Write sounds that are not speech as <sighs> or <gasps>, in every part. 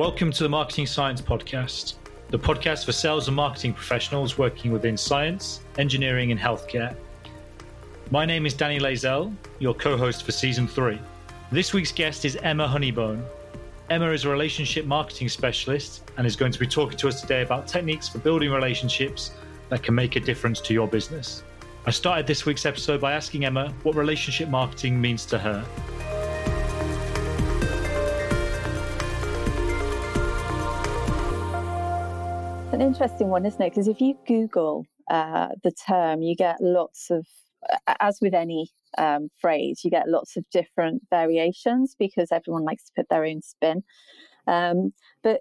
Welcome to the Marketing Science Podcast, the podcast for sales and marketing professionals working within science, engineering, and healthcare. My name is Danny Lazell, your co host for season three. This week's guest is Emma Honeybone. Emma is a relationship marketing specialist and is going to be talking to us today about techniques for building relationships that can make a difference to your business. I started this week's episode by asking Emma what relationship marketing means to her. An interesting one, isn't it? Because if you Google uh, the term, you get lots of, as with any um, phrase, you get lots of different variations because everyone likes to put their own spin. Um, but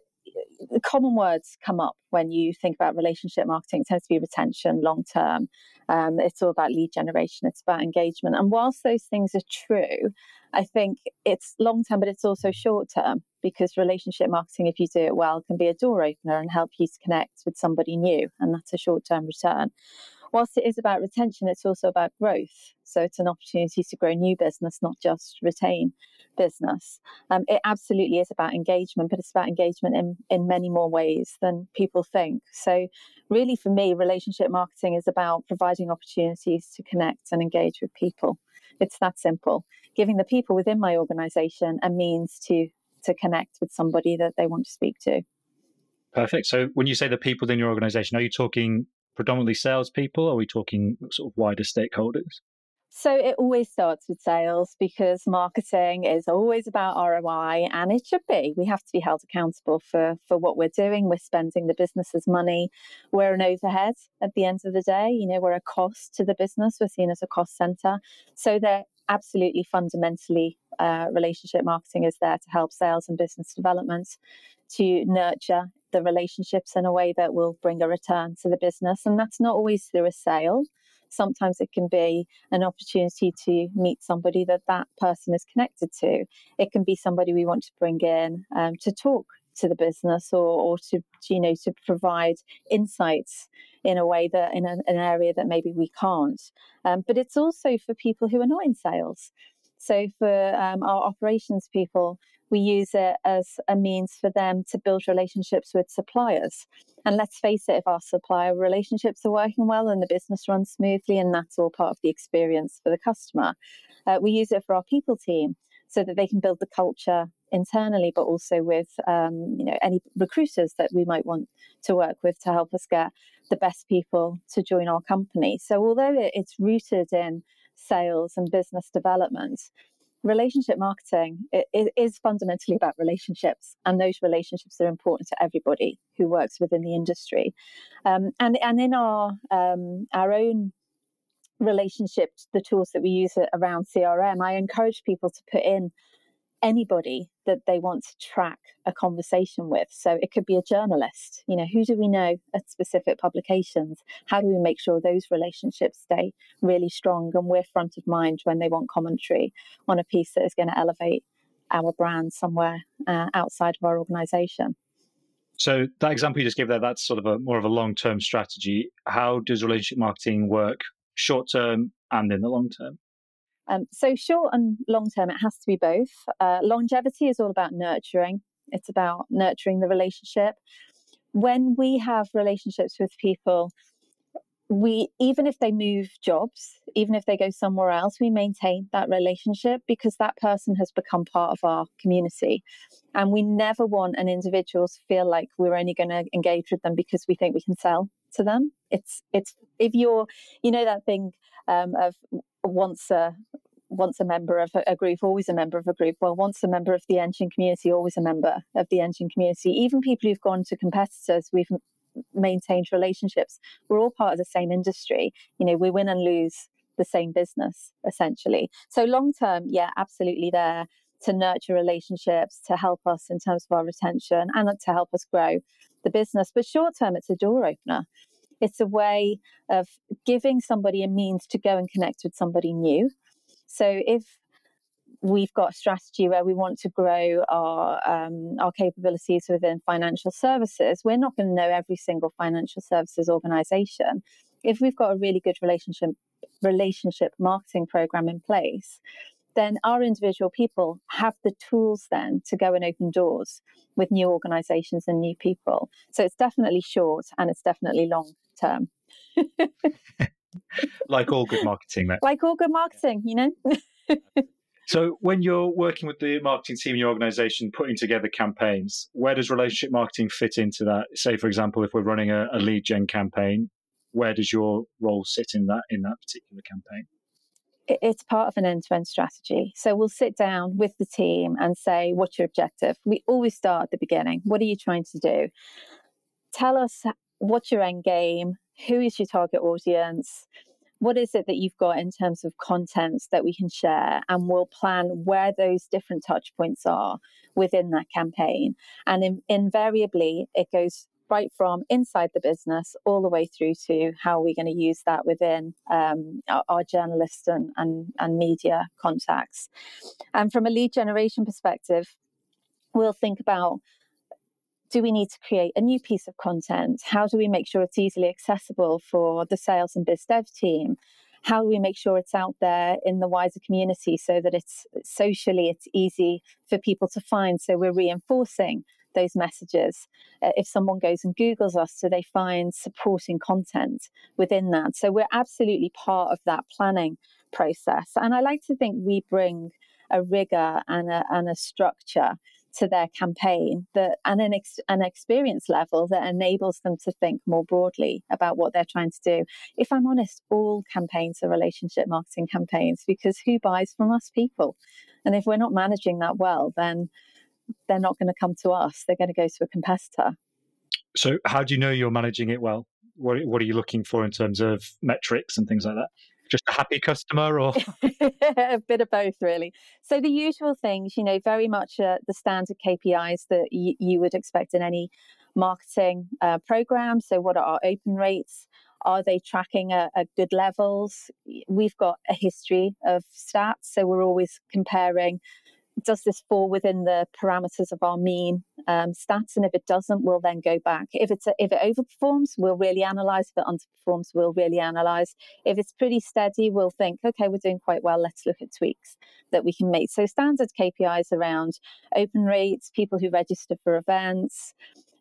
the common words come up when you think about relationship marketing. It tends to be retention, long term. Um, it's all about lead generation. It's about engagement. And whilst those things are true, I think it's long term, but it's also short term because relationship marketing, if you do it well, can be a door opener and help you to connect with somebody new. And that's a short term return. Whilst it is about retention, it's also about growth. So it's an opportunity to grow new business, not just retain business. Um, it absolutely is about engagement, but it's about engagement in, in many more ways than people think. So, really, for me, relationship marketing is about providing opportunities to connect and engage with people. It's that simple. Giving the people within my organization a means to to connect with somebody that they want to speak to. Perfect. So when you say the people in your organization, are you talking predominantly salespeople? Or are we talking sort of wider stakeholders? So it always starts with sales because marketing is always about ROI and it should be. We have to be held accountable for for what we're doing. We're spending the business's money. We're an overhead at the end of the day. You know, we're a cost to the business. We're seen as a cost center. So they're absolutely fundamentally uh, relationship marketing is there to help sales and business development to nurture the relationships in a way that will bring a return to the business. And that's not always through a sale. Sometimes it can be an opportunity to meet somebody that that person is connected to. It can be somebody we want to bring in um, to talk to the business or, or to, you know, to provide insights in a way that in an, an area that maybe we can't. Um, but it's also for people who are not in sales. So for um, our operations people, we use it as a means for them to build relationships with suppliers. And let's face it, if our supplier relationships are working well and the business runs smoothly, and that's all part of the experience for the customer, uh, we use it for our people team so that they can build the culture internally, but also with um, you know any recruiters that we might want to work with to help us get the best people to join our company. So although it's rooted in sales and business development, relationship marketing it is fundamentally about relationships and those relationships are important to everybody who works within the industry um, and and in our um, our own relationships the tools that we use around crm i encourage people to put in anybody that they want to track a conversation with. So it could be a journalist. You know, who do we know at specific publications? How do we make sure those relationships stay really strong and we're front of mind when they want commentary on a piece that is going to elevate our brand somewhere uh, outside of our organization? So that example you just gave there, that's sort of a more of a long-term strategy. How does relationship marketing work short term and in the long term? Um, so, short and long term, it has to be both. Uh, longevity is all about nurturing, it's about nurturing the relationship. When we have relationships with people, we even if they move jobs even if they go somewhere else we maintain that relationship because that person has become part of our community and we never want an individual to feel like we're only going to engage with them because we think we can sell to them it's it's if you're you know that thing um, of once a once a member of a group, always a member of a group. Well, once a member of the engine community, always a member of the engine community. Even people who've gone to competitors, we've maintained relationships. We're all part of the same industry. You know, we win and lose the same business essentially. So long term, yeah, absolutely there to nurture relationships, to help us in terms of our retention and to help us grow the business. But short term, it's a door opener. It's a way of giving somebody a means to go and connect with somebody new. So if we've got a strategy where we want to grow our um, our capabilities within financial services, we're not going to know every single financial services organization. If we've got a really good relationship relationship marketing program in place, then our individual people have the tools then to go and open doors with new organizations and new people. So it's definitely short and it's definitely long term. <laughs> like all good marketing, Like all good marketing, you know? <laughs> so when you're working with the marketing team in your organization, putting together campaigns, where does relationship marketing fit into that? Say, for example, if we're running a, a lead gen campaign, where does your role sit in that in that particular campaign? it's part of an end-to-end strategy. So we'll sit down with the team and say, what's your objective? We always start at the beginning. What are you trying to do? Tell us what's your end game? Who is your target audience? What is it that you've got in terms of content that we can share? And we'll plan where those different touch points are within that campaign. And in, invariably, it goes right from inside the business all the way through to how we're going to use that within um, our, our, journalists and, and, and media contacts. And from a lead generation perspective, we'll think about do we need to create a new piece of content? How do we make sure it's easily accessible for the sales and biz dev team? How do we make sure it's out there in the wider community so that it's socially it's easy for people to find? So we're reinforcing those messages. Uh, if someone goes and Googles us, do they find supporting content within that? So we're absolutely part of that planning process. And I like to think we bring a rigor and a, and a structure to their campaign that and an, ex, an experience level that enables them to think more broadly about what they're trying to do. If I'm honest, all campaigns are relationship marketing campaigns because who buys from us? People. And if we're not managing that well, then they're not going to come to us. They're going to go to a competitor. So, how do you know you're managing it well? What What are you looking for in terms of metrics and things like that? Just a happy customer, or <laughs> a bit of both, really. So the usual things, you know, very much uh, the standard KPIs that y- you would expect in any marketing uh, program. So, what are our open rates? Are they tracking at, at, good levels? We've got a history of stats, so we're always comparing does this fall within the parameters of our mean um, stats? And if it doesn't, we'll then go back. If it's a, if it overperforms, we'll really analyze. If it underperforms, we'll really analyze. If it's pretty steady, we'll think, okay, we're doing quite well. Let's look at tweaks that we can make. So standard KPIs around open rates, people who register for events,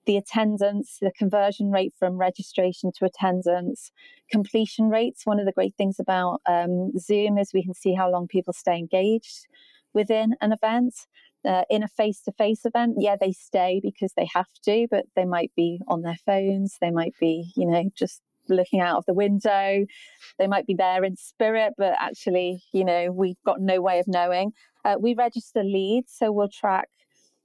the attendance, the conversion rate from registration to attendance, completion rates. One of the great things about um, Zoom is we can see how long people stay engaged within an event. Uh, in a face to face event, yeah, they stay because they have to, but they might be on their phones. They might be, you know, just looking out of the window. They might be there in spirit, but actually, you know, we've got no way of knowing. Uh, we register leads, so we'll track.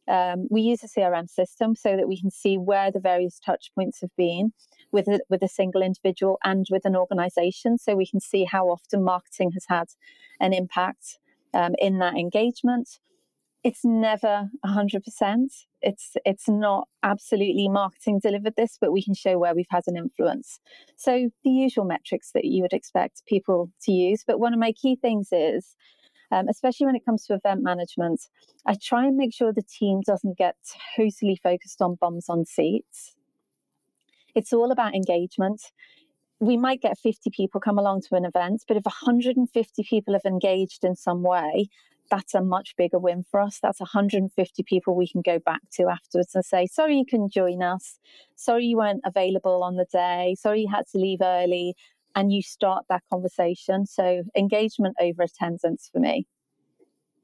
Um, we use a CRM system so that we can see where the various touch points have been with a, with a single individual and with an organization, so we can see how often marketing has had an impact um, in that engagement. It's never 100%. It's it's not absolutely marketing delivered this, but we can show where we've had an influence. So the usual metrics that you would expect people to use. But one of my key things is um, especially when it comes to event management, I try and make sure the team doesn't get totally focused on bums on seats. It's all about engagement we might get 50 people come along to an event, but if 150 people have engaged in some way, that's a much bigger win for us. That's 150 people we can go back to afterwards and say, sorry, you couldn't join us. Sorry, you weren't available on the day. Sorry, you had to leave early. And you start that conversation. So, engagement over attendance for me.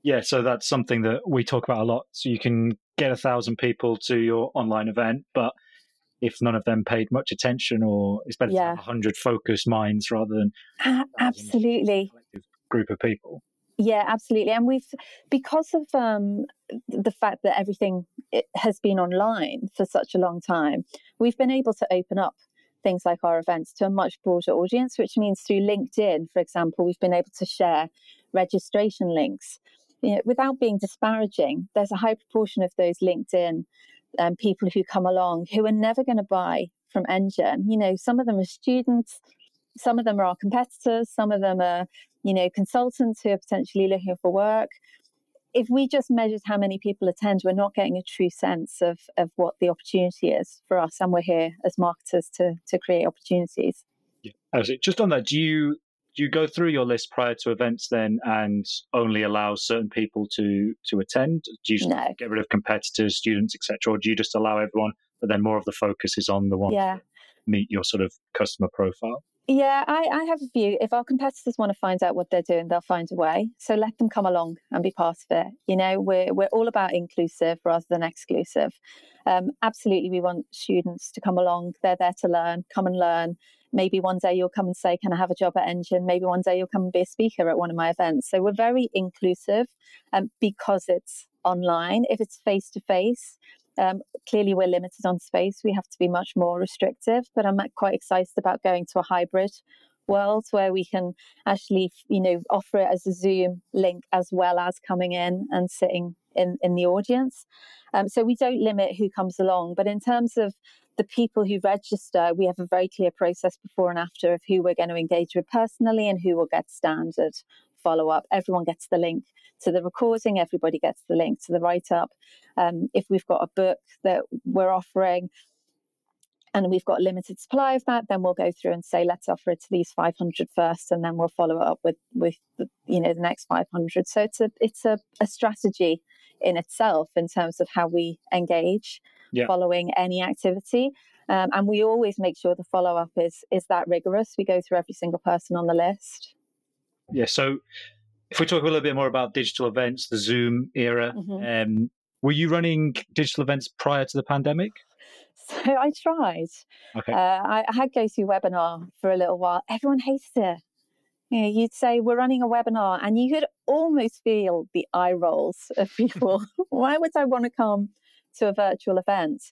Yeah, so that's something that we talk about a lot. So, you can get a thousand people to your online event, but if none of them paid much attention, or it's better yeah. to have a hundred focused minds rather than uh, absolutely group of people. Yeah, absolutely. And we've because of um, the fact that everything has been online for such a long time, we've been able to open up things like our events to a much broader audience, which means through LinkedIn, for example, we've been able to share registration links. You know, without being disparaging, there's a high proportion of those LinkedIn um, people who come along who are never going to buy from Engine. You know, some of them are students, some of them are our competitors, some of them are, you know, consultants who are potentially looking for work. If we just measured how many people attend, we're not getting a true sense of, of what the opportunity is for us. And we're here as marketers to, to create opportunities. Yeah. absolutely. Just on that, do you do you go through your list prior to events then and only allow certain people to to attend? Do you no. get rid of competitors, students, etc., or do you just allow everyone? But then more of the focus is on the ones yeah. that meet your sort of customer profile. Yeah, I, I have a view. If our competitors want to find out what they're doing, they'll find a way. So let them come along and be part of it. You know, we're we're all about inclusive rather than exclusive. Um, absolutely, we want students to come along. They're there to learn. Come and learn. Maybe one day you'll come and say, "Can I have a job at Engine?" Maybe one day you'll come and be a speaker at one of my events. So we're very inclusive, um, because it's online. If it's face to face, clearly, we're limited on space. We have to be much more restrictive, but I'm quite excited about going to a hybrid world where we can actually, you know, offer it as a Zoom link as well as coming in and sitting in, in the audience. Um, so we don't limit who comes along. But in terms of the people who register, we have a very clear process before and after of who we're going to engage with personally and who will get standard follow up. Everyone gets the link to the recording, everybody gets the link to the write up. Um, if we've got a book that we're offering, and we've got a limited supply of that, then we'll go through and say, let's offer it to these 500 first, and then we'll follow up with with the, you know the next 500. So it's a it's a, a strategy in itself in terms of how we engage yeah. following any activity. Um, and we always make sure the follow up is is that rigorous. We go through every single person on the list. Yeah. So if we talk a little bit more about digital events, the Zoom era, mm-hmm. um, were you running digital events prior to the pandemic? So I tried. Okay. Uh, I, I had GoToWebinar for a little while. Everyone hated it. You know, you'd say we're running a webinar, and you could almost feel the eye rolls of people. <laughs> Why would I want to come to a virtual event?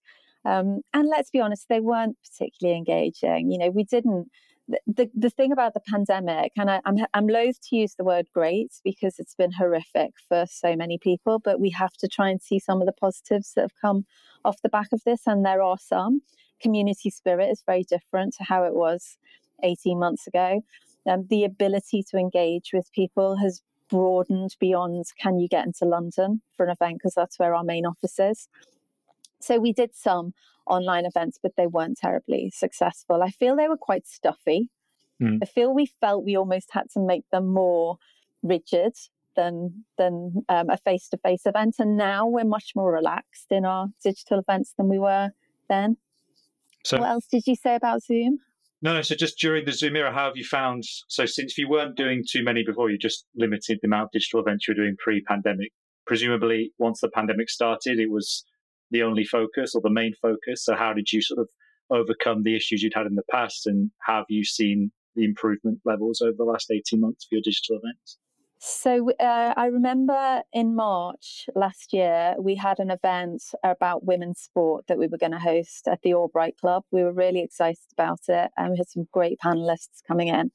Um, and let's be honest, they weren't particularly engaging. You know, we didn't the, the thing about the pandemic, and I, I'm, I'm loath to use the word great because it's been horrific for so many people, but we have to try and see some of the positives that have come off the back of this, and there are some. Community spirit is very different to how it was 18 months ago. Um, the ability to engage with people has broadened beyond can you get into London for an event because that's where our main office is. So we did some online events, but they weren't terribly successful. I feel they were quite stuffy. Mm. I feel we felt we almost had to make them more rigid than than um, a face to face event, and now we're much more relaxed in our digital events than we were then. So, what else did you say about Zoom? No, no. So, just during the Zoom era, how have you found? So, since you weren't doing too many before, you just limited the amount of digital events you were doing pre-pandemic. Presumably, once the pandemic started, it was the only focus or the main focus. So, how did you sort of overcome the issues you'd had in the past, and have you seen the improvement levels over the last 18 months for your digital events? So uh, I remember in March last year, we had an event about women's sport that we were going to host at the Albright Club. We were really excited about it, and we had some great panelists coming in.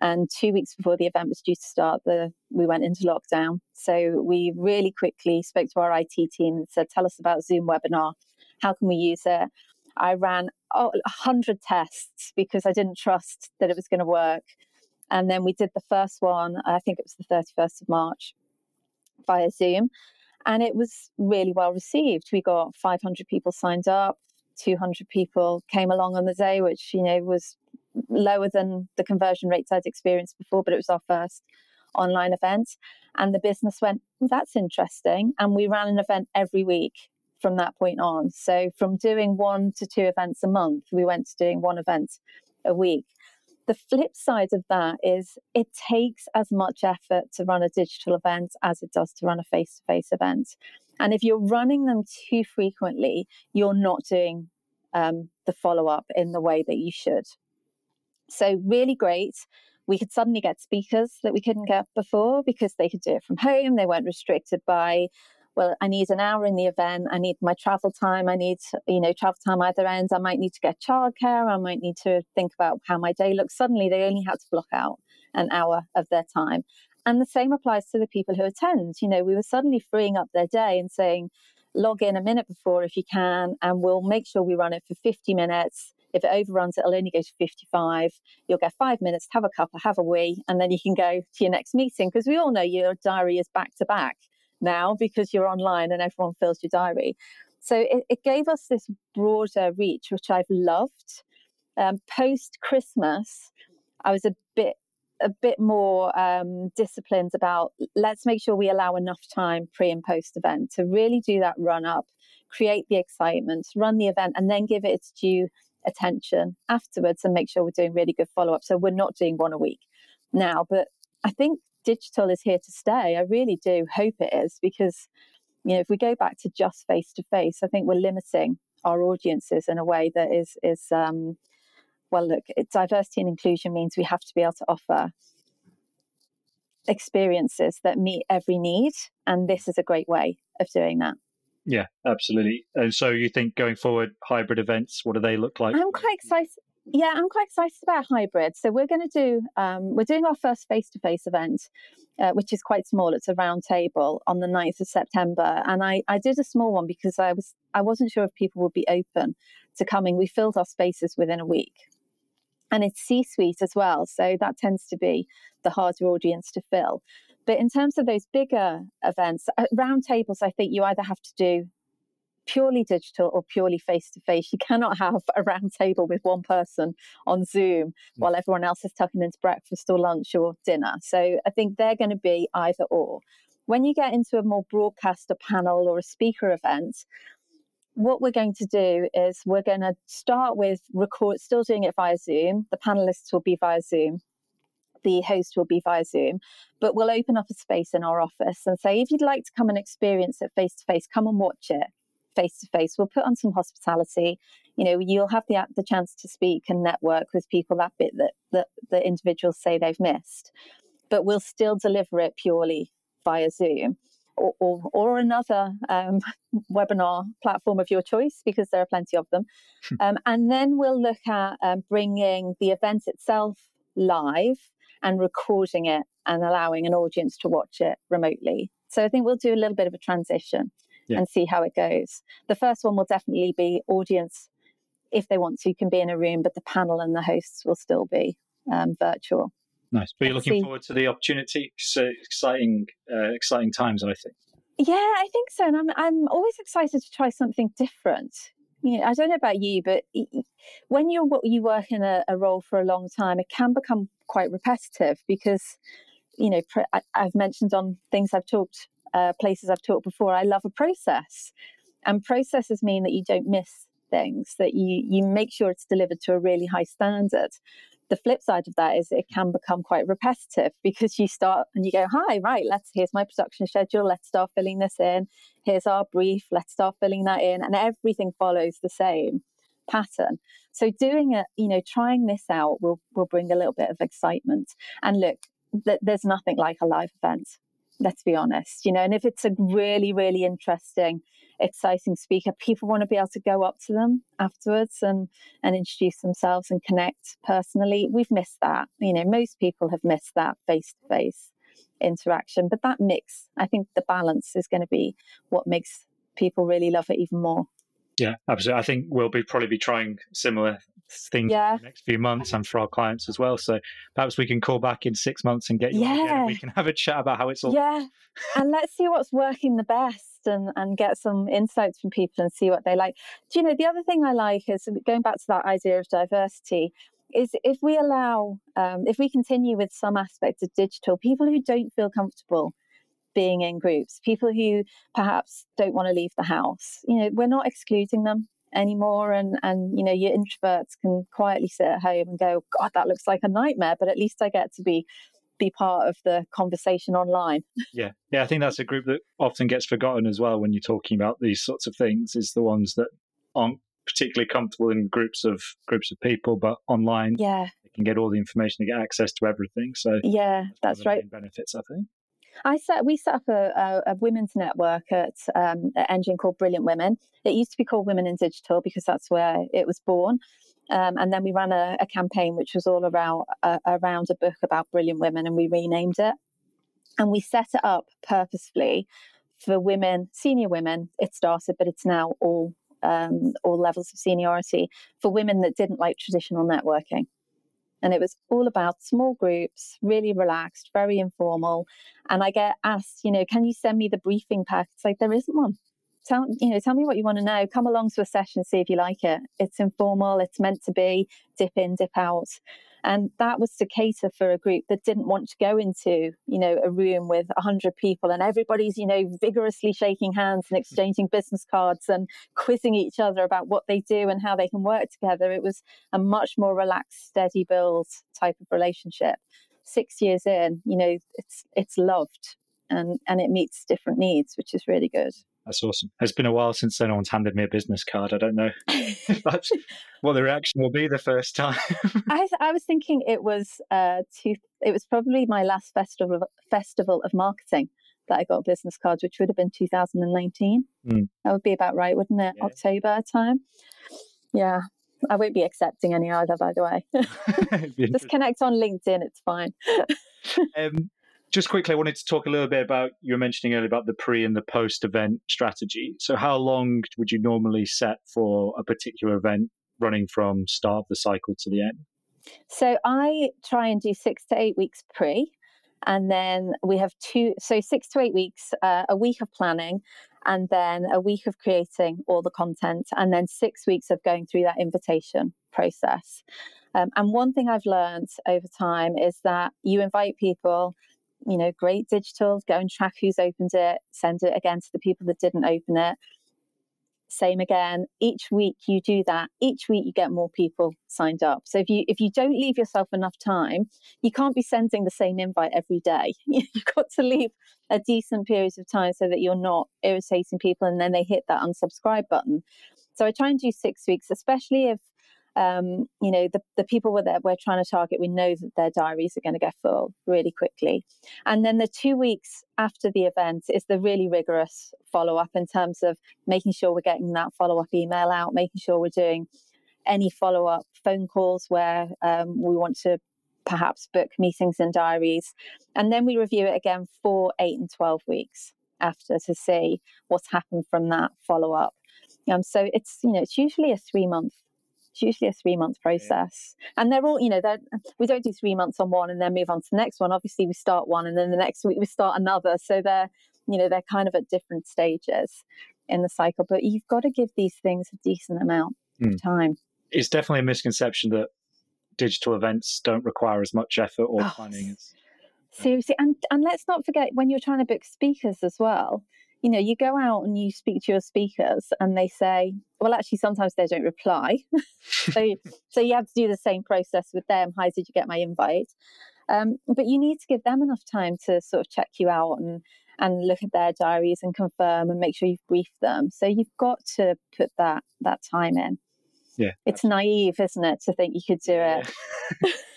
And two weeks before the event was due to start, the we went into lockdown. So we really quickly spoke to our IT team and said, "Tell us about Zoom webinar. How can we use it?" I ran oh, 100 tests because I didn't trust that it was going to work. And then we did the first one, I think it was the 31st of March via Zoom. And it was really well received. We got 500 people signed up, 200 people came along on the day, which, you know, was lower than the conversion rates I'd experienced before, but it was our first online event. And the business went, that's interesting. And we ran an event every week from that point on. So from doing one to two events a month, we went to doing one event a week. The flip side of that is it takes as much effort to run a digital event as it does to run a face to face event. And if you're running them too frequently, you're not doing um, the follow up in the way that you should. So, really great. We could suddenly get speakers that we couldn't get before because they could do it from home. They weren't restricted by, well, I need an hour in the event. I need my travel time. I need, you know, travel time either end. I might need to get childcare. I might need to think about how my day looks. Suddenly, they only had to block out an hour of their time. And the same applies to the people who attend. You know, we were suddenly freeing up their day and saying, log in a minute before if you can, and we'll make sure we run it for 50 minutes if it overruns, it'll only go to 55. You'll get five minutes have a cuppa, have a wee, and then you can go to your next meeting. Because we all know your diary is back to back now because you're online and everyone fills your diary. So it, it gave us this broader reach, which I've loved. Um, Post Christmas, I was a bit a bit more um, disciplined about let's make sure we allow enough time pre and post event to really do that run up, create the excitement, run the event, and then give it its due attention afterwards and make sure we're doing really good follow up. So we're not doing one a week now, but I think digital is here to stay. I really do hope it is because, you know, if we go back to just face to face, I think we're limiting our audiences in a way that is is um, well. Look, diversity and inclusion means we have to be able to offer experiences that meet every need, and this is a great way of doing that. Yeah, absolutely. And so you think going forward, hybrid events, what do they look like? I'm quite excited. Yeah, I'm quite excited about hybrid. So we're going to do, um, we're doing our first face-to-face event, uh, which is quite small. It's a round table on the 9th of September. And I, I did a small one because I was, I wasn't sure if people would be open to coming. We filled our spaces within a week. And it's C-suite as well. So that tends to be the harder audience to fill. But in terms of those bigger events, uh, round tables, I think you either have to do purely digital or purely face to face. You cannot have a round table with one person on Zoom mm. while everyone else is tucking into breakfast or lunch or dinner. So I think they're going to be either or. When you get into a more broadcaster panel or a speaker event, what we're going to do is we're going to start with record, still doing it via Zoom. The panelists will be via Zoom. The host will be via Zoom, but we'll open up a space in our office and say, if you'd like to come and experience it face to face, come and watch it face to face. We'll put on some hospitality. You know, you'll have the the chance to speak and network with people that bit that that the individuals say they've missed, but we'll still deliver it purely via Zoom. Or, or, or another um, <laughs> webinar platform of your choice because there are plenty of them. Hmm. um, and then we'll look at um, bringing the event itself live and recording it and allowing an audience to watch it remotely. So I think we'll do a little bit of a transition yeah. and see how it goes. The first one will definitely be audience, if they want to, can be in a room, but the panel and the hosts will still be um, virtual. Nice. But you're looking see. forward to the opportunity. So exciting, uh, exciting times, I think. Yeah, I think so. And I'm, I'm always excited to try something different. You know, I don't know about you, but when you're you work in a, a role for a long time, it can become quite repetitive because, you know, I've mentioned on things I've talked uh, places I've talked before, I love a process. And processes mean that you don't miss things, that you, you make sure it's delivered to a really high standard. The flip side of that is it can become quite repetitive <laughs> because you start and you go, hi, right, let's, here's my production schedule, let's start filling this in. Here's our brief, let's start filling that in. And everything follows the same pattern. So doing it, you know, trying this out will will bring a little bit of excitement. And look, th- there's nothing like a live event let's be honest, you know, and if it's a really, really interesting, exciting speaker, people want to be able to go up to them afterwards and, and introduce themselves and connect personally. We've missed that. You know, most people have missed that face to face interaction, but that mix, I think the balance is going to be what makes people really love it even more. Yeah, absolutely. I think we'll be probably be trying similar things yeah. in the next few months and for our clients as well. So perhaps we can call back in six months and get you yeah. and we can have a chat about how it's all. Yeah, and let's see what's working the best and and get some insights from people and see what they like. Do you know the other thing I like is going back to that idea of diversity is if we allow um, if we continue with some aspects of digital people who don't feel comfortable being in groups people who perhaps don't want to leave the house you know we're not excluding them anymore and and you know your introverts can quietly sit at home and go god that looks like a nightmare but at least i get to be be part of the conversation online. Yeah. Yeah i think that's a group that often gets forgotten as well when you're talking about these sorts of things is the ones that aren't particularly comfortable in groups of groups of people but online yeah. they can get all the information they get access to everything so yeah that's, that's right. benefits i think I set we set up a, a, a women's network at, um, at Engine called Brilliant Women. It used to be called Women in Digital because that's where it was born. Um, and then we ran a, a, campaign which was all around uh, around a book about brilliant women, and we renamed it. And we set it up purposefully for women, senior women. It started, but it's now all um, all levels of seniority for women that didn't like traditional networking. And it was all about small groups, really relaxed, very informal. And I get asked, you know, can you send me the briefing pack? It's like, there isn't one. Tell, you know, tell me what you want to know. Come along to a session, see if you like it. It's informal. It's meant to be dip in, dip out. And that was to cater for a group that didn't want to go into you know a room with 100 people and everybody's you know vigorously shaking hands and mm. exchanging business cards and quizzing each other about what they do and how they can work together. It was a much more relaxed steady build type of relationship. Six years in you know it's it's loved and and it meets different needs which is really good that's awesome. It's been a while since anyone's handed me a business card. I don't know <laughs> that's what the reaction will be the first time. I, I, was thinking it was uh, two, it was probably my last festival festival of marketing that I got business cards, which would have been 2019. Mm. That would be about right, wouldn't it? Yeah. October time. Yeah. I won't be accepting any either, by the way. <laughs> <laughs> Just connect on LinkedIn, it's fine. um, just quickly, I wanted to talk a little bit about you were mentioning earlier about the pre and the post event strategy. So, how long would you normally set for a particular event running from start of the cycle to the end? So, I try and do six to eight weeks pre, and then we have two, so six to eight weeks, uh, a week of planning, and then a week of creating all the content, and then six weeks of going through that invitation process. Um, and one thing I've learned over time is that you invite people you know, great digital, go and track who's opened it, send it again to the people that didn't open it. Same again. Each week you do that. Each week you get more people signed up. So if you if you don't leave yourself enough time, you can't be sending the same invite every day. <laughs> You've got to leave a decent period of time so that you're not irritating people and then they hit that unsubscribe button. So I try and do six weeks, especially if um, you know, the, the people we're, we're trying to target, we know that their diaries are going to get full really quickly. And then the two weeks after the event is the really rigorous follow up in terms of making sure we're getting that follow up email out, making sure we're doing any follow up phone calls where um, we want to perhaps book meetings and diaries. And then we review it again for eight and 12 weeks after to see what's happened from that follow up. Um, so it's you know it's usually a three month it's usually a three month process. Yeah. And they're all, you know, they're, we don't do three months on one and then move on to the next one. Obviously, we start one and then the next week we start another. So they're, you know, they're kind of at different stages in the cycle. But you've got to give these things a decent amount mm. of time. It's definitely a misconception that digital events don't require as much effort or oh, planning as. Seriously, and and let's not forget when you're trying to book speakers as well you know, you go out and you speak to your speakers and they say, well, actually, sometimes they don't reply. <laughs> so, so you have to do the same process with them. Hi, did you get my invite? Um, but you need to give them enough time to sort of check you out and and look at their diaries and confirm and make sure you've briefed them. So you've got to put that that time in. Yeah, it's absolutely. naive, isn't it, to think you could do it. Yeah, <laughs>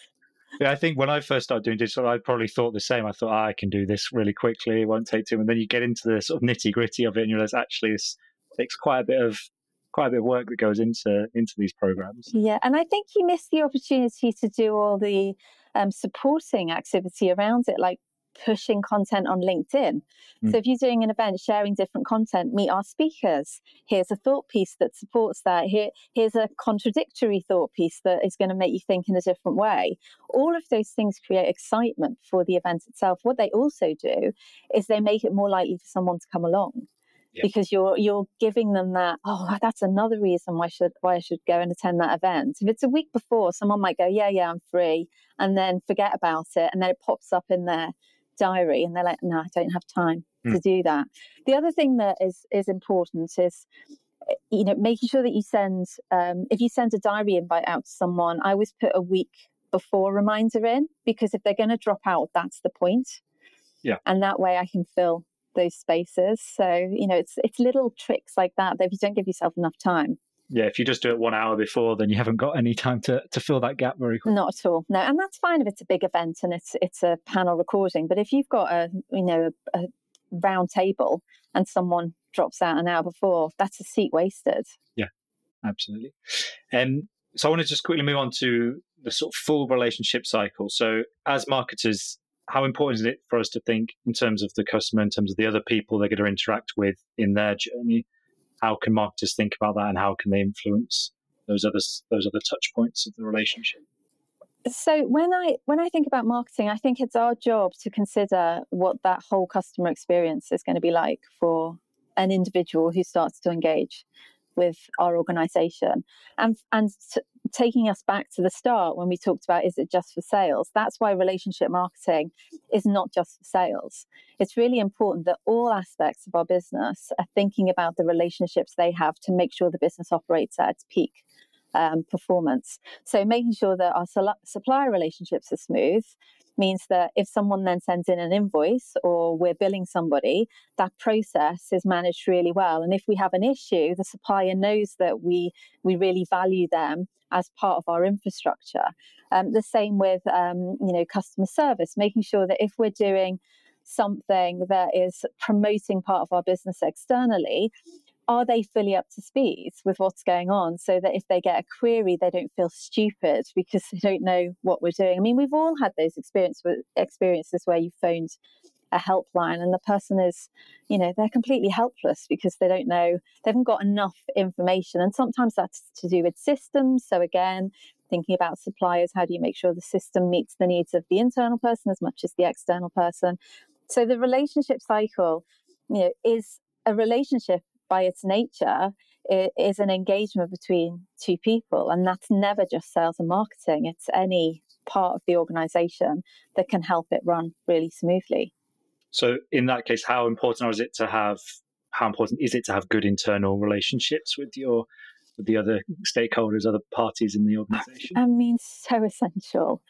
I think when I first started doing digital, I probably thought the same. I thought oh, I can do this really quickly; it won't take too. And then you get into the sort of nitty gritty of it, and you realize actually this takes quite a bit of quite a bit of work that goes into into these programs. Yeah, and I think you miss the opportunity to do all the um, supporting activity around it, like pushing content on LinkedIn. Mm. So if you're doing an event sharing different content, meet our speakers. Here's a thought piece that supports that. Here, here's a contradictory thought piece that is going to make you think in a different way. All of those things create excitement for the event itself. What they also do is they make it more likely for someone to come along. Yeah. Because you're you're giving them that oh that's another reason why should why I should go and attend that event. If it's a week before, someone might go yeah yeah I'm free and then forget about it and then it pops up in there diary and they're like no i don't have time mm. to do that. The other thing that is is important is you know making sure that you send um, if you send a diary invite out to someone i always put a week before reminder in because if they're going to drop out that's the point. Yeah. And that way i can fill those spaces. So you know it's it's little tricks like that that if you don't give yourself enough time yeah, if you just do it one hour before, then you haven't got any time to, to fill that gap very quickly. Not at all. No, and that's fine if it's a big event and it's it's a panel recording. But if you've got a you know a, a round table and someone drops out an hour before, that's a seat wasted. Yeah, absolutely. And um, so I want to just quickly move on to the sort of full relationship cycle. So as marketers, how important is it for us to think in terms of the customer, in terms of the other people they're going to interact with in their journey? How can marketers think about that and how can they influence those other those other touch points of the relationship? So when i when i think about marketing i think it's our job to consider what that whole customer experience is going to be like for an individual who starts to engage with our organization. And and t- taking us back to the start when we talked about is it just for sales? That's why relationship marketing is not just for sales. It's really important that all aspects of our business are thinking about the relationships they have to make sure the business operates at its peak um, performance. So making sure that our supplier relationships are smooth means that if someone then sends in an invoice or we're billing somebody, that process is managed really well. And if we have an issue, the supplier knows that we we really value them as part of our infrastructure. Um, the same with um, you know customer service, making sure that if we're doing something that is promoting part of our business externally, are they fully up to speed with what's going on so that if they get a query they don't feel stupid because <laughs> they don't know what we're doing? I mean we've all had those experience experiences where you phoned a helpline and the person is you know they're completely helpless because they don't know they haven't got enough information. And sometimes that's to do with systems. So again thinking about suppliers how do you make sure the system meets the needs of the internal person as much as the external person? So the relationship cycle you know is a relationship by its nature is an engagement between two people and that's never just sales and marketing. It's any part of the organization that can help it run really smoothly. So in that case how important is it to have how important is it to have good internal relationships with your with the other stakeholders other parties in the organization? I mean so essential.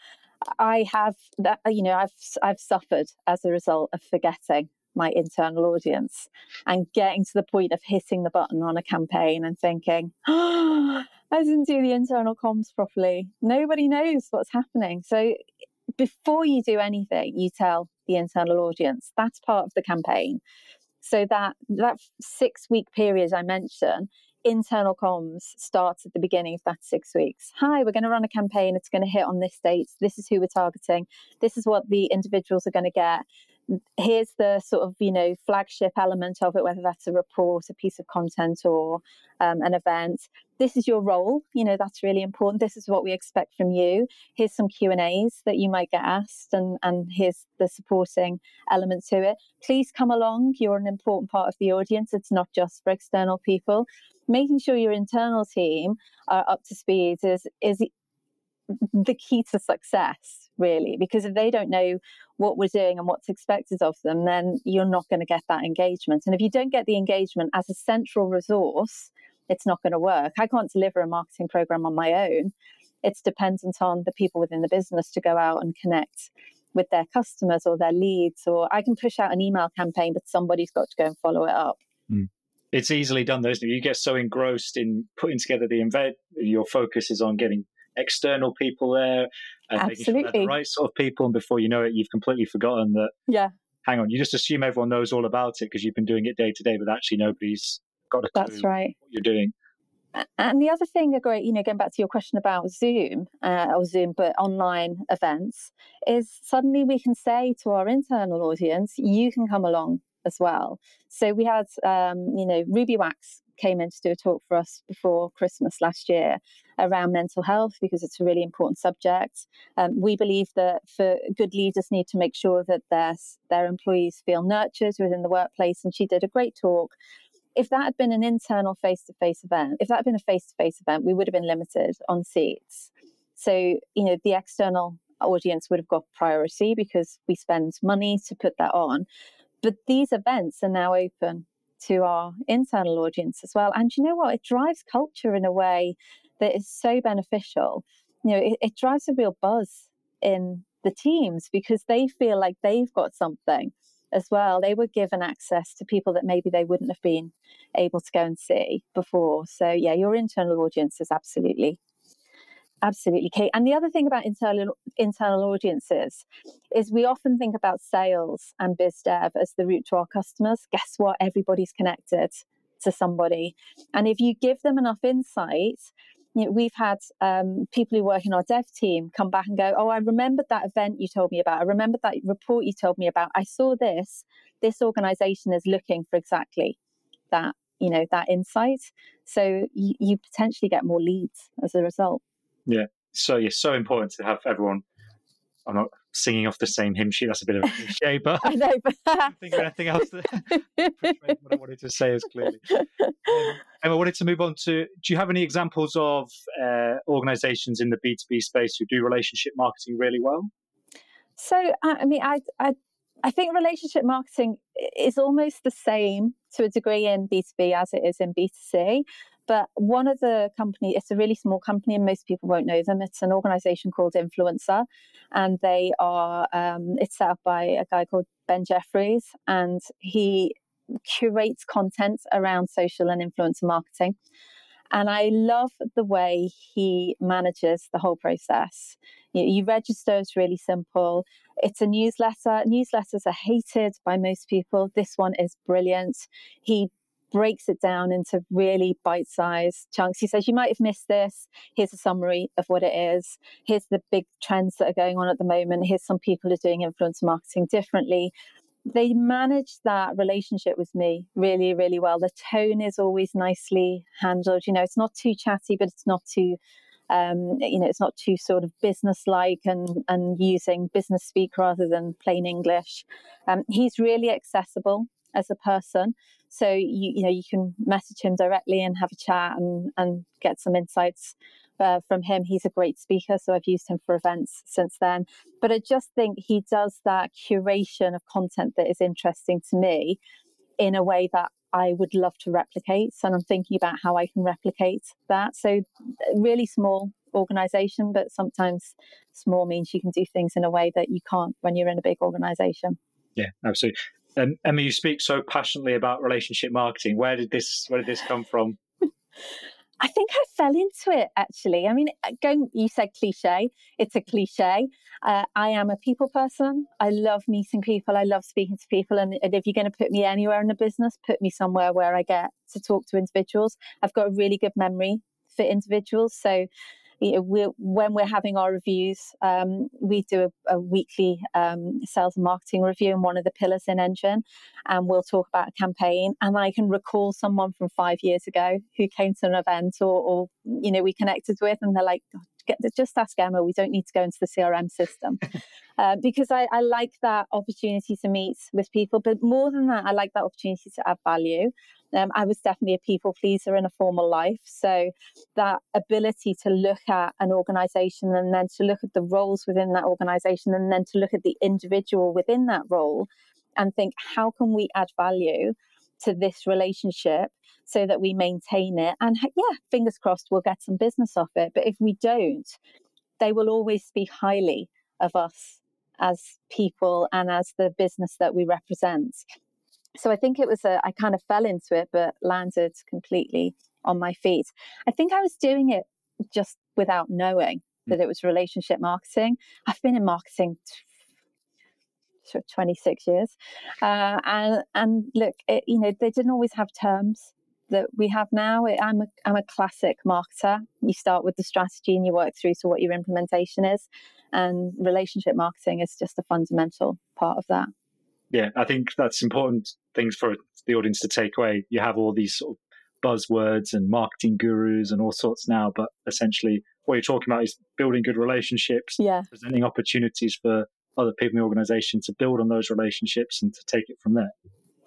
I have that you know i've i've suffered as a result of forgetting my internal audience and getting to the point of hitting the button on a campaign and thinking, oh, <gasps> I didn't do the internal comms properly. Nobody knows what's happening. So before you do anything, you tell the internal audience. That's part of the campaign. So that that six week period I mentioned, internal comms starts at the beginning of that six weeks. Hi, we're going to run a campaign. It's going to hit on this date. This is who we're targeting. This is what the individuals are going to get here's the sort of you know flagship element of it whether that's a report a piece of content or um, an event. This is your role you know that's really important. This is what we expect from you. Here's some q and a's that you might get asked and and here's the supporting element to it. Please come along. You're an important part of the audience. It's not just for external people. Making sure your internal team are up to speed is is the key to success, really, because if they don't know what we're doing and what's expected of them, then you're not going to get that engagement. And if you don't get the engagement as a central resource, it's not going to work. I can't deliver a marketing program on my own. It's dependent on the people within the business to go out and connect with their customers or their leads. Or I can push out an email campaign, but somebody's got to go and follow it up. Mm it's easily done those you get so engrossed in putting together the event your focus is on getting external people there and Absolutely. making sure the right sort of people. And before you know it, you've completely forgotten that. Yeah. Hang on, you just assume everyone knows all about it because you've been doing it day to day, but actually nobody's got a clue That's right. what you're doing. And the other thing, a great, you know, going back to your question about Zoom uh, or Zoom, but online events, is suddenly we can say to our internal audience, you can come along as well. So we had, um, you know, Ruby Wax came in to do a talk for us before Christmas last year around mental health because it's a really important subject. Um, we believe that for good leaders need to make sure that their their employees feel nurtured within the workplace. And she did a great talk. If that had been an internal face to face event, if that had been a face to face event, we would have been limited on seats. So you know the external audience would have got priority because we spend money to put that on. But these events are now open to our internal audience as well. And you know what? It drives culture in a way that is so beneficial. You know, it, it drives a real buzz in the teams because they feel like they've got something as well. They were given access to people that maybe they wouldn't have been able to go and see before. So, yeah, your internal audience is absolutely Absolutely, Kate. And the other thing about internal internal audiences is we often think about sales and biz dev as the route to our customers. Guess what? Everybody's connected to somebody, and if you give them enough insight, you know, we've had um, people who work in our dev team come back and go, "Oh, I remembered that event you told me about. I remembered that report you told me about. I saw this. This organization is looking for exactly that." You know that insight, so you, you potentially get more leads as a result. Yeah. So yeah, so important to have everyone. I'm not singing off the same hymn sheet. That's a bit of a <laughs> cliche, but I know. But <laughs> I think of anything else that <laughs> what I wanted to say as clearly. Um, and I wanted to move on to do you have any examples of uh, organizations in the B2B space who do relationship marketing really well? So, I mean, I, I, I think relationship marketing is almost the same to a degree in B2B as it is in B2C. But one of the company, it's a really small company, and most people won't know them. It's an organization called Influencer, and they are. Um, it's set up by a guy called Ben Jeffries, and he curates content around social and influencer marketing. And I love the way he manages the whole process. You, you register, it's really simple. It's a newsletter. Newsletters are hated by most people. This one is brilliant. He breaks it down into really bite sized chunks. He says, You might have missed this. Here's a summary of what it is. Here's the big trends that are going on at the moment. Here's some people are doing influencer marketing differently. They manage that relationship with me really, really well. The tone is always nicely handled. You know, it's not too chatty, but it's not too um, you know, it's not too sort of business-like and and using business speak rather than plain English. Um, he's really accessible as a person. So you you know you can message him directly and have a chat and and get some insights uh, from him. He's a great speaker, so I've used him for events since then. But I just think he does that curation of content that is interesting to me in a way that I would love to replicate. And I'm thinking about how I can replicate that. So really small organization, but sometimes small means you can do things in a way that you can't when you're in a big organization. Yeah, absolutely. And Emma, you speak so passionately about relationship marketing. Where did this where did this come from? <laughs> I think I fell into it actually. I mean, uh, going you said cliche. It's a cliche. Uh, I am a people person. I love meeting people. I love speaking to people. And, and if you're going to put me anywhere in the business, put me somewhere where I get to talk to individuals. I've got a really good memory for individuals. So you know, we're, when we're having our reviews, um, we do a, a weekly um, sales and marketing review, and one of the pillars in Engine, and we'll talk about a campaign. And I can recall someone from five years ago who came to an event, or, or you know, we connected with, and they're like, Get, just ask Emma. We don't need to go into the CRM system uh, <laughs> because I, I, like that opportunity to meet with people. But more than that, I like that opportunity to add value. Um, I was definitely a people pleaser in a formal life. So that ability to look at an organization and then to look at the roles within that organization and then to look at the individual within that role and think, how can we add value to this relationship so that we maintain it? And yeah, fingers crossed, we'll get some business off it. But if we don't, they will always speak highly of us as people and as the business that we represent so I think it was a, I kind of fell into it, but landed completely on my feet. I think I was doing it just without knowing hmm. that it was relationship marketing. I've been in marketing for 26 years. Uh, and, and look, it, you know, they didn't always have terms that we have now. I'm a, I'm a classic marketer. You start with the strategy and you work through to what your implementation is. And relationship marketing is just a fundamental part of that yeah, I think that's important things for the audience to take away. You have all these sort of buzzwords and marketing gurus and all sorts now, but essentially what you're talking about is building good relationships, yeah. presenting opportunities for other people in the organization to build on those relationships and to take it from there.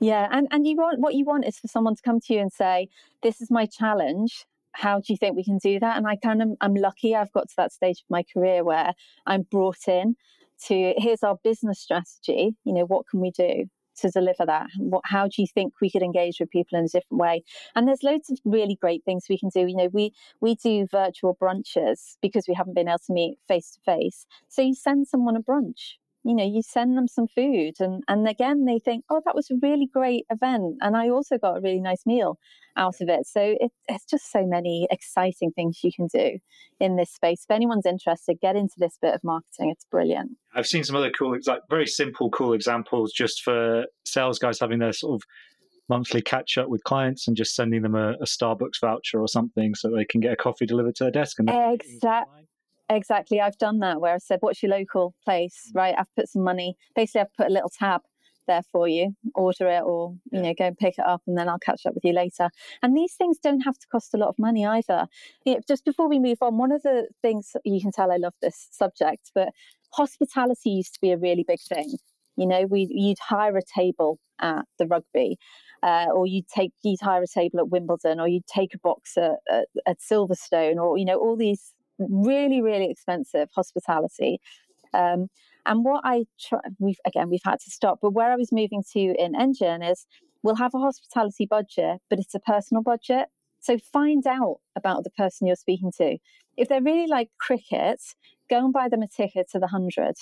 Yeah, and and you want what you want is for someone to come to you and say, "This is my challenge. How do you think we can do that?" And I kind of I'm lucky I've got to that stage of my career where I'm brought in to here's our business strategy. You know, what can we do? to deliver that? What, how do you think we could engage with people in a different way? And there's loads of really great things we can do. You know, we we do virtual brunches because we haven't been able to meet face to face. So you send someone a brunch you know you send them some food and and again they think oh that was a really great event and i also got a really nice meal out of it. So it, it's just so many exciting things you can do in this space. If anyone's interested get into this bit of marketing. It's brilliant. I've seen some other cool like very simple cool examples just for sales guys having their sort of monthly catch up with clients and just sending them a, a starbucks voucher or something so they can get a coffee delivered to their desk and exactly Exactly. I've done that where I said, What's your local place? Right. I've put some money. Basically, I've put a little tab there for you. Order it or, you know, go and pick it up and then I'll catch up with you later. And these things don't have to cost a lot of money either. You know, just before we move on, one of the things you can tell I love this subject, but hospitality used to be a really big thing. You know, we you'd hire a table at the rugby, uh, or you'd take you'd hire a table at Wimbledon, or you'd take a box at, at, at Silverstone, or you know all these really really expensive hospitality. Um, and what I try, we've again we've had to stop, but where I was moving to in Engine is we'll have a hospitality budget, but it's a personal budget. So find out about the person you're speaking to. If they're really like cricket, go and buy them a ticket to the hundred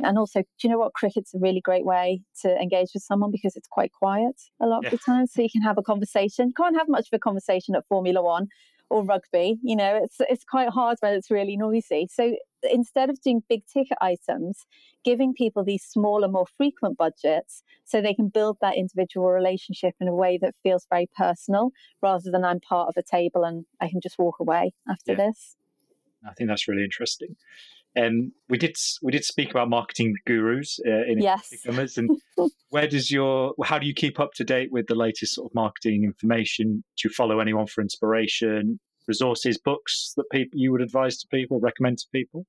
and also, do you know what? Cricket's a really great way to engage with someone because it's quite quiet a lot yeah. of the time. So you can have a conversation. Can't have much of a conversation at Formula One or rugby. You know, it's it's quite hard when it's really noisy. So instead of doing big ticket items, giving people these smaller, more frequent budgets so they can build that individual relationship in a way that feels very personal rather than I'm part of a table and I can just walk away after yeah. this. I think that's really interesting. And we did we did speak about marketing gurus uh, in yes. and where does your how do you keep up to date with the latest sort of marketing information? Do you follow anyone for inspiration, resources, books that people you would advise to people, recommend to people?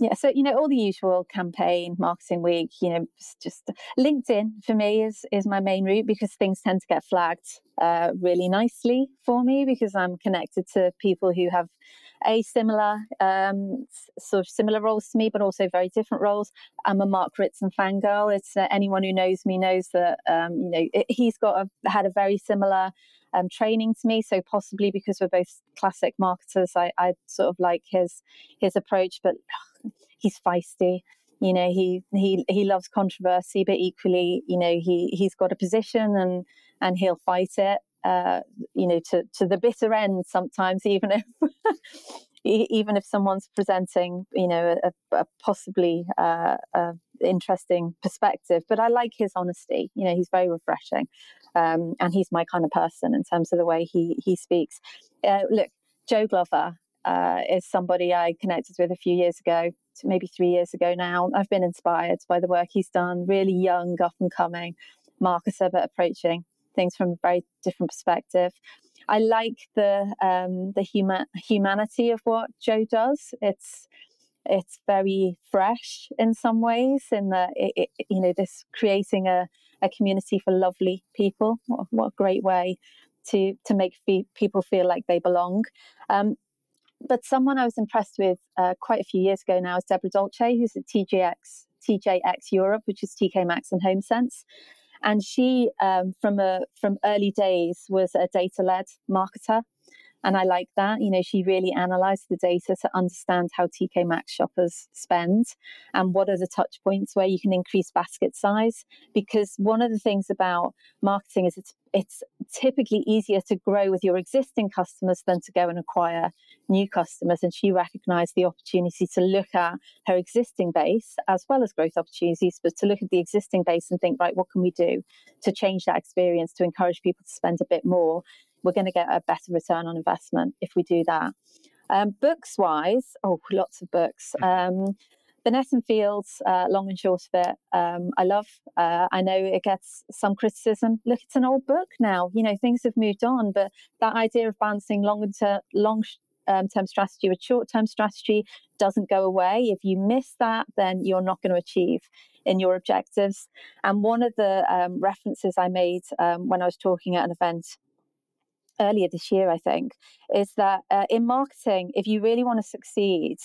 Yeah, so you know all the usual campaign, marketing week. You know, just LinkedIn for me is is my main route because things tend to get flagged uh, really nicely for me because I'm connected to people who have a similar um, sort of similar roles to me, but also very different roles. I'm a Mark Ritson fangirl. It's uh, anyone who knows me knows that um, you know it, he's got a, had a very similar um, training to me. So possibly because we're both classic marketers, I, I sort of like his his approach. But <sighs> he's feisty. You know, he he he loves controversy, but equally, you know, he he's got a position and and he'll fight it uh, you know, to, to the bitter end sometimes, even if <laughs> even if someone's presenting, you know, a, a possibly uh, a interesting perspective. But I like his honesty. You know, he's very refreshing, um, and he's my kind of person in terms of the way he he speaks. Uh, look, Joe Glover uh, is somebody I connected with a few years ago, maybe three years ago now. I've been inspired by the work he's done. Really young, up and coming marketer, but approaching things from a very different perspective. I like the um, the human humanity of what Joe does. It's it's very fresh in some ways. In that, it, it, you know, this creating a, a community for lovely people. What, what a great way to to make people feel like they belong. Um, but someone I was impressed with uh, quite a few years ago now is Deborah Dolce, who's at TJX TJX Europe, which is TK Maxx and HomeSense. And she, um, from a from early days, was a data led marketer. And I like that. You know, she really analyzed the data to understand how TK Maxx shoppers spend and what are the touch points where you can increase basket size. Because one of the things about marketing is it's it's typically easier to grow with your existing customers than to go and acquire new customers. And she recognized the opportunity to look at her existing base as well as growth opportunities, but to look at the existing base and think, right, what can we do to change that experience to encourage people to spend a bit more we're going to get a better return on investment if we do that. Um, books wise, oh, lots of books. Mm-hmm. Um, and Fields, uh, long and short of it, um, I love. Uh, I know it gets some criticism. Look, it's an old book now. You know, things have moved on, but that idea of balancing long term, long um, term strategy with short term strategy doesn't go away. If you miss that, then you're not going to achieve in your objectives. And one of the um, references I made um, when I was talking at an event earlier this year, I think, is that uh, in marketing, if you really want to succeed,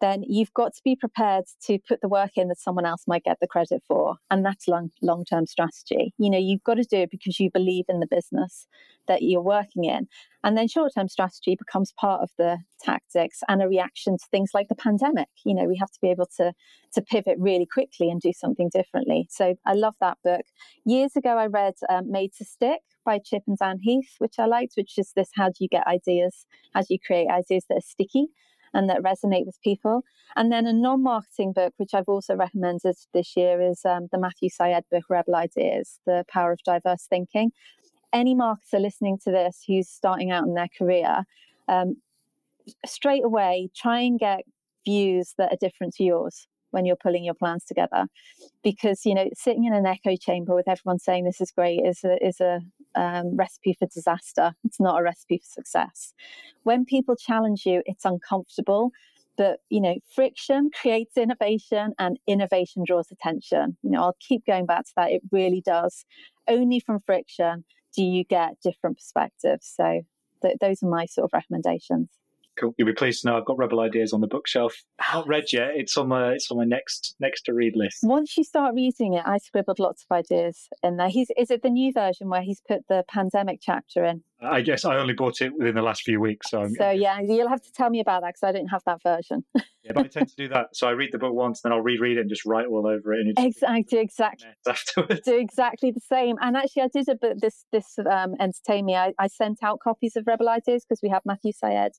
then you've got to be prepared to put the work in that someone else might get the credit for. And that's long long term strategy. You know, you've got to do it because you believe in the business that you're working in. And then short term strategy becomes part of the tactics and a reaction to things like the pandemic. You know, we have to be able to to pivot really quickly and do something differently. So I love that book. Years ago, I read um, Made to Stick by Chip and Dan Heath, which I liked, which is this how do you get ideas? How do you create ideas that are sticky? and that resonate with people. And then a non marketing book, which I've also recommended this year, is um, the Matthew Syed book, Rebel Ideas The Power of Diverse Thinking. Any marketer listening to this who's starting out in their career, um, straight away try and get views that are different to yours when you're pulling your plans together because you know sitting in an echo chamber with everyone saying this is great is a, is a um, recipe for disaster it's not a recipe for success when people challenge you it's uncomfortable But, you know, friction creates innovation and innovation draws attention. You know, I'll keep going back to that. It really does. Only from friction do you get different perspectives. So th- those are my sort of recommendations. Cool. You'll be pleased to know I've got Rebel Ideas on the bookshelf. Oh. Not read yet. It's on my it's on my next next to read list. Once you start reading it, I scribbled lots of ideas in there. He's is it the new version where he's put the pandemic chapter in? I guess I only bought it within the last few weeks. So, I'm, so yeah, you'll have to tell me about that because I don't have that version. yeah, but I tend to do that. So I read the book once, then I'll reread it and just write all over it. And exactly, exactly. <laughs> Afterwards. Do exactly the same. And actually, I did a bit. This this um, entertained me. I, I sent out copies of Rebel Ideas because we have Matthew Syed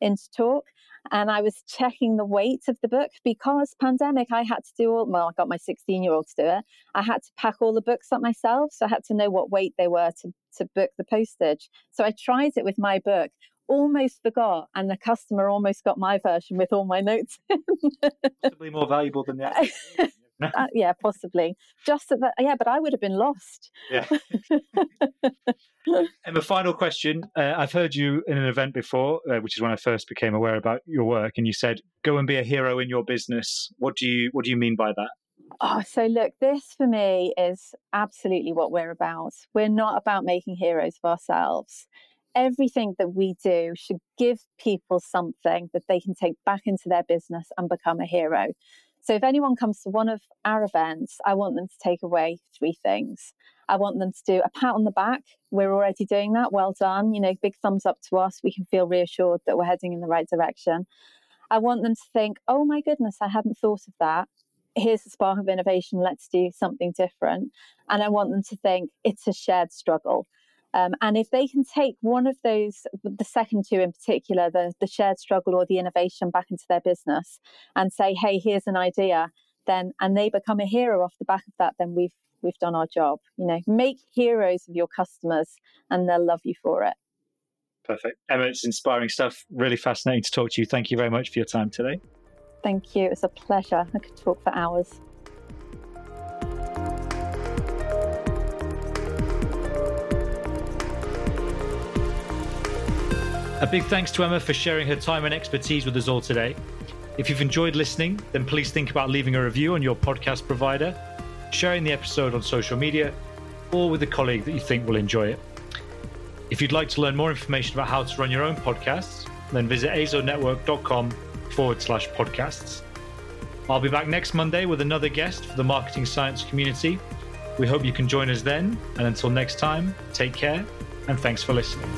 in to talk and I was checking the weight of the book because pandemic. I had to do all. Well, I got my 16 year old to do it. I had to pack all the books up myself, so I had to know what weight they were to to book the postage. So I tried it with my book. Almost forgot, and the customer almost got my version with all my notes. In. Possibly more valuable than that. <laughs> <laughs> uh, yeah, possibly. Just that, yeah, but I would have been lost. Yeah. <laughs> and the final question uh, I've heard you in an event before, uh, which is when I first became aware about your work, and you said, "Go and be a hero in your business." What do you What do you mean by that? Oh, so look, this for me is absolutely what we're about. We're not about making heroes of ourselves. Everything that we do should give people something that they can take back into their business and become a hero. So if anyone comes to one of our events, I want them to take away three things. I want them to do a pat on the back. We're already doing that. Well done. You know, big thumbs up to us. We can feel reassured that we're heading in the right direction. I want them to think, oh my goodness, I hadn't thought of that. Here's the spark of innovation. Let's do something different. And I want them to think it's a shared struggle. Um, and if they can take one of those, the second two in particular, the, the shared struggle or the innovation back into their business and say, hey, here's an idea, then and they become a hero off the back of that, then we've we've done our job. You know, make heroes of your customers and they'll love you for it. Perfect. Emma, it's inspiring stuff. Really fascinating to talk to you. Thank you very much for your time today. Thank you. It was a pleasure. I could talk for hours. A big thanks to Emma for sharing her time and expertise with us all today. If you've enjoyed listening, then please think about leaving a review on your podcast provider, sharing the episode on social media, or with a colleague that you think will enjoy it. If you'd like to learn more information about how to run your own podcasts, then visit azonetwork.com forward slash podcasts. I'll be back next Monday with another guest for the marketing science community. We hope you can join us then, and until next time, take care and thanks for listening.